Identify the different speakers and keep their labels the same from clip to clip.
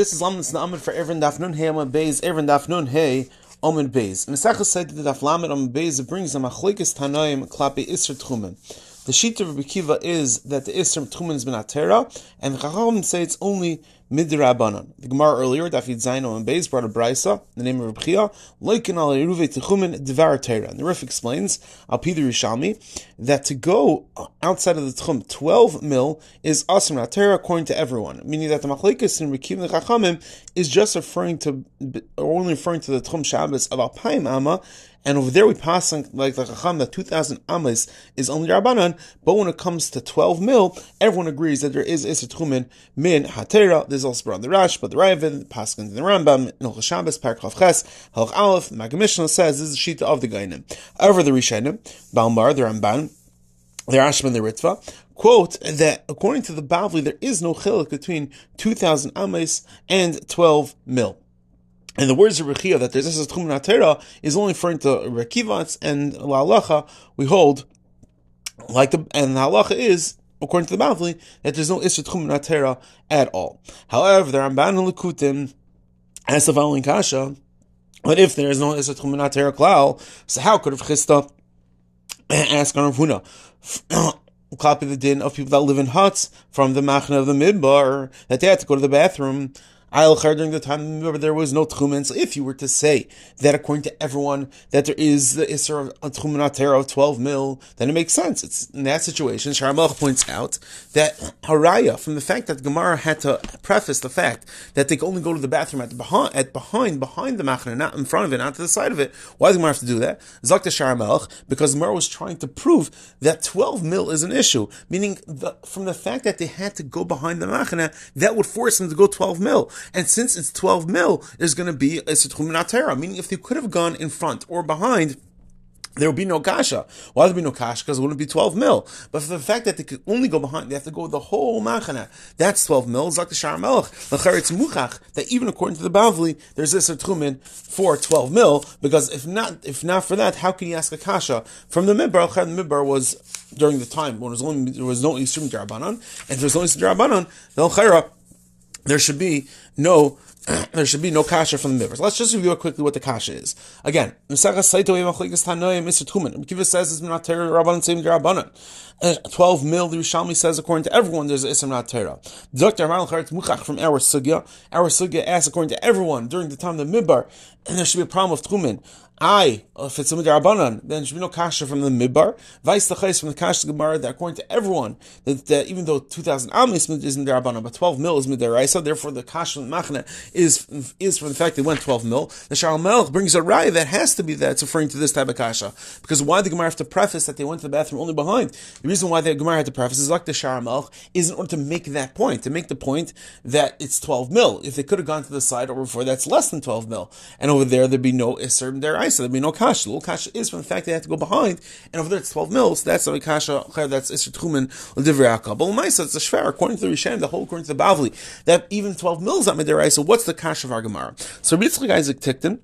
Speaker 1: This is Lamdas Na'amid for Ervin Dafnun Hey Amid Beis, Ervin Dafnun Hey Amid Beis. Mesachas said the Daf Lamed Amid Beis, brings a Machlekes Tanoim Klapi Isser Tchumen. The sheet of Rabbi is that the Isser Tchumen is Benatera, and the Chacham say it's only midrabanan. The Gemara earlier, Dafid Zaino and Beis, brought a brisa, the name of Reb Chia, Leikin al Eruve Techumen Dvar Teira. And the Rif explains, Al Pidar Rishami, that to go outside of the Tchum 12 mil is Asim Ratera according to everyone, meaning that the Machlekes in and Chachamim is just referring to, or only referring to the Tchum Shabbos of Alpaim Amma, and over there we pass on, like the Chacham, that 2,000 Amas is only Rabbanan, but when it comes to 12 mil, everyone agrees that there is Isser Tchumen min Hatera. There's also brought the Rash, but the Ravid, Paskin, the Rambam, Nochel Shabbos, Parakhov Ches, Halach Aleph, Maggid Mishneh says this is the Shita of the Geonim. However, the Rishonim, Balmar, the Ramban, the Ashman, the Ritva, quote that according to the Bavli, there is no chilik between 2,000 Amas and 12 mil. And the words of Rechia that there's this Tchum is only referring to Rekivats and La Halacha, we hold, like the, and the Halacha is, according to the Bavli, that there's no Isra Tchum Natera at all. However, the Ramban and Likutim as the following Kasha, but if there is no Isra Tchum Natera Klal, so how could Rav Chisda ask on Rav Huna? copy the din of people that live in huts from the machna of the midbar that they had to go to the bathroom Eilchar during the time remember there was no tchumen. So if you were to say that according to everyone that there is the isser of tchumen of 12 mil, then it makes sense. It's in that situation, Shar Melech points out that haraya, from the fact that Gemara had to preface the fact that they could only go to the bathroom at the behind, at behind, behind the machna, not in front of it, not to the side of it. Why does Gemara have to do that? Zakta Shar Melech, because Gemara was trying to prove that 12 mil is an issue, meaning the, from the fact that they had to go behind the machna, that would force them to go 12 mil. And since it's 12 mil, there's going to be a Sitchum Atera, meaning if they could have gone in front or behind, there would be no kasha. Why would there be no kasha? Because it wouldn't be 12 mil. But for the fact that they could only go behind, they have to go the whole machana. That's 12 mil. It's like the Shar Melech. It's muchach, that even according to the Bavli, there's this trumin for 12 mil, because if not, if not for that, how can you ask a kasha? From the Midbar, the Midbar was during the time when there was, only, there was no Yisrim Darabanan, and there was no Yisrim Darabanan, the there should be no there should be no kasha from the members. Let's just review quickly what the kasha is. Again, Kiva says it's not terror rabbanon same rabbanon. Uh, twelve mil the Rishalmi says according to everyone there's ism not terror. Dr. Amal Muchach from our sugya. Our sugya asks according to everyone during the time of the midbar, and there should be a problem of tchumen. I, uh, if it's a midrabanan, then should be no kasha from the midbar. Vice the chayes from the kasha gemara that according to everyone that, that even though two thousand amis is midrabanan, but twelve mil is midaraisa, therefore the kasha machna is is from the fact they went twelve mil. The Shar Melech brings a raya that has to be that it's referring to this type of kasha because why the gemara have to preface that they went to the bathroom only behind? The reason why the gemara had to preface is like the Shar Melech is in order to make that point, to make the point that it's twelve mil. If they could have gone to the side over before, that's less than twelve mil, and over there there'd be no iser there so there'd be no kasha. The little kasha is from the fact they have to go behind, and over there it's 12 mils, that's the kasha, that's Isser Tchumen, L'divrei HaKal. But L'maisa, it's a shver, according to the Rishen, the whole according to the Bavli, that even 12 mils at Midirai, so what's the kasha of our Gemara? So Ritzchak Isaac Tikton,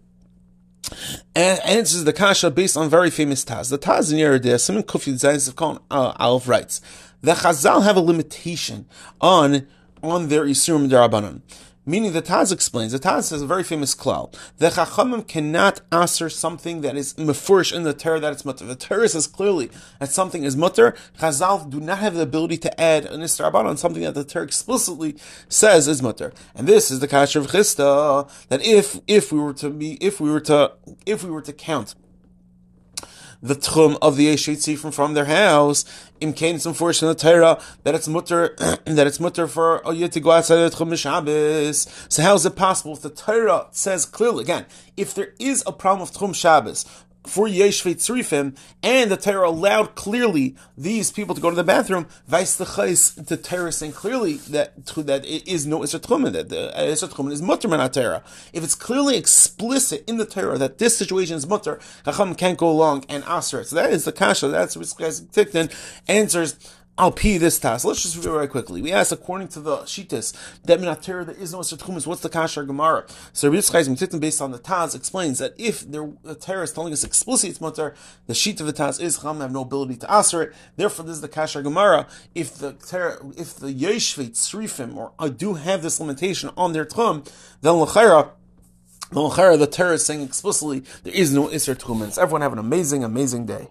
Speaker 1: and answers the kasha based on very famous Taz. The Taz in Yoreh Deah, Simon Kufyud Zayin Zivkon uh, Aleph writes, the Chazal have a limitation on on their Isurim Darabanan. Meaning the Taz explains, the Taz has a very famous klal. The Chachamim cannot answer something that is mefurish in the Torah that it's mutter. The Torah says clearly that something is mutter. Chazal do not have the ability to add an Istarabban on something that the Torah explicitly says is mutter. And this is the Kasher of Chisda, that if, if we were to be, if we were to, if we were to count the tchum of the Eshet from from their house. Im kain some force in the Torah that it's mutter that it's mutter for yid to go outside the tchum Shabbos. So how is it possible if the Torah says clearly again if there is a problem of tchum Shabbos for Yeshvei Tzrifim, and the Torah allowed clearly these people to go to the bathroom, vice the Chais, the Torah saying clearly that that it is no Isra Tchumen, that the Isra Tchumen is Mutter Torah. If it's clearly explicit in the Torah that this situation is Mutter, Chacham can't go along and it. So that is the Kasha, that's what Tikton answers I'll pee this task. Let's just review it very quickly. We asked, according to the Shitas, that Minater, there is no Isser Tchumis. What's the Kasher Gemara? So Rabbi Yitzchak based on the Taz, explains that if the Torah is telling us explicitly it's Mutter, the sheet of the Taz is Cham, have no ability to answer it. Therefore, this is the Kasher Gemara. If the Torah, if the Yeshvit, Srifim, or I do have this limitation on their Tchum, then L'chaira, the Torah is saying explicitly there is no Isser. Everyone have an amazing, amazing day.